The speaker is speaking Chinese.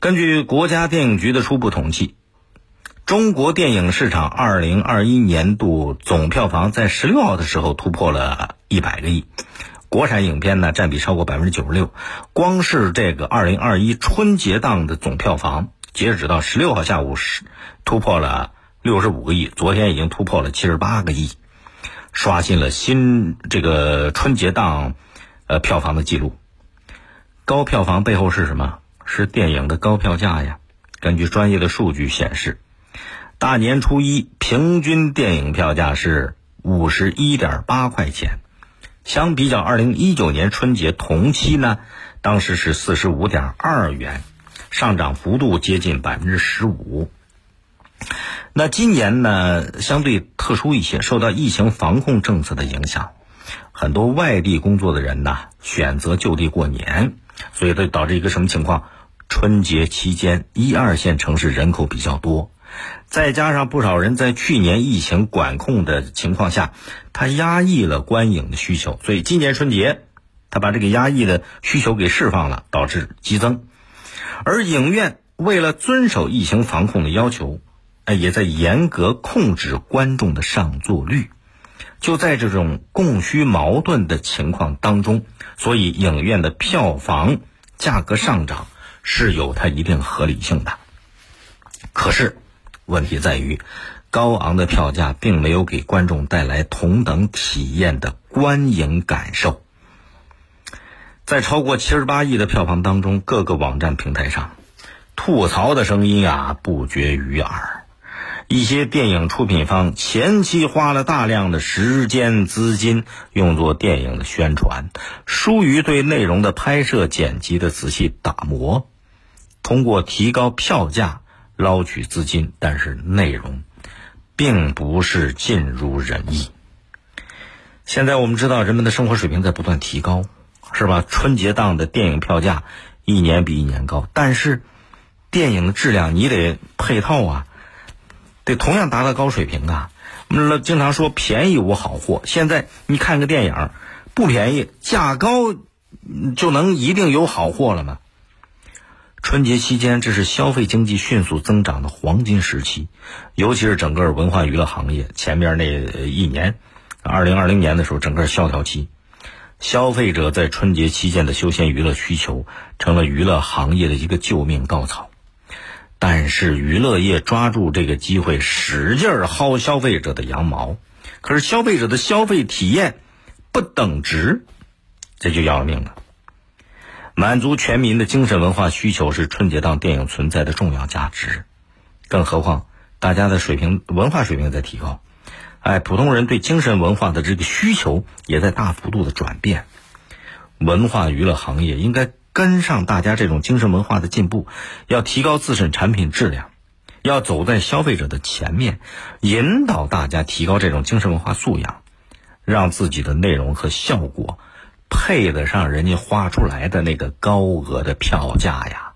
根据国家电影局的初步统计，中国电影市场二零二一年度总票房在十六号的时候突破了一百个亿，国产影片呢占比超过百分之九十六。光是这个二零二一春节档的总票房，截止到十六号下午是突破了六十五个亿，昨天已经突破了七十八个亿，刷新了新这个春节档呃票房的记录。高票房背后是什么？是电影的高票价呀。根据专业的数据显示，大年初一平均电影票价是五十一点八块钱，相比较二零一九年春节同期呢，当时是四十五点二元，上涨幅度接近百分之十五。那今年呢，相对特殊一些，受到疫情防控政策的影响，很多外地工作的人呢选择就地过年。所以，这导致一个什么情况？春节期间，一二线城市人口比较多，再加上不少人在去年疫情管控的情况下，他压抑了观影的需求，所以今年春节，他把这个压抑的需求给释放了，导致激增。而影院为了遵守疫情防控的要求，哎，也在严格控制观众的上座率。就在这种供需矛盾的情况当中，所以影院的票房价格上涨是有它一定合理性的。可是，问题在于，高昂的票价并没有给观众带来同等体验的观影感受。在超过七十八亿的票房当中，各个网站平台上吐槽的声音啊不绝于耳。一些电影出品方前期花了大量的时间资金用作电影的宣传，疏于对内容的拍摄剪辑的仔细打磨，通过提高票价捞取资金，但是内容并不是尽如人意。现在我们知道人们的生活水平在不断提高，是吧？春节档的电影票价一年比一年高，但是电影的质量你得配套啊。得同样达到高水平啊！我们经常说便宜无好货。现在你看个电影，不便宜，价高就能一定有好货了吗？春节期间，这是消费经济迅速增长的黄金时期，尤其是整个文化娱乐行业。前面那一年，二零二零年的时候，整个萧条期，消费者在春节期间的休闲娱乐需求，成了娱乐行业的一个救命稻草。但是娱乐业抓住这个机会，使劲儿薅消费者的羊毛，可是消费者的消费体验不等值，这就要命了。满足全民的精神文化需求是春节档电影存在的重要价值，更何况大家的水平文化水平在提高，哎，普通人对精神文化的这个需求也在大幅度的转变，文化娱乐行业应该。跟上大家这种精神文化的进步，要提高自身产品质量，要走在消费者的前面，引导大家提高这种精神文化素养，让自己的内容和效果配得上人家花出来的那个高额的票价呀。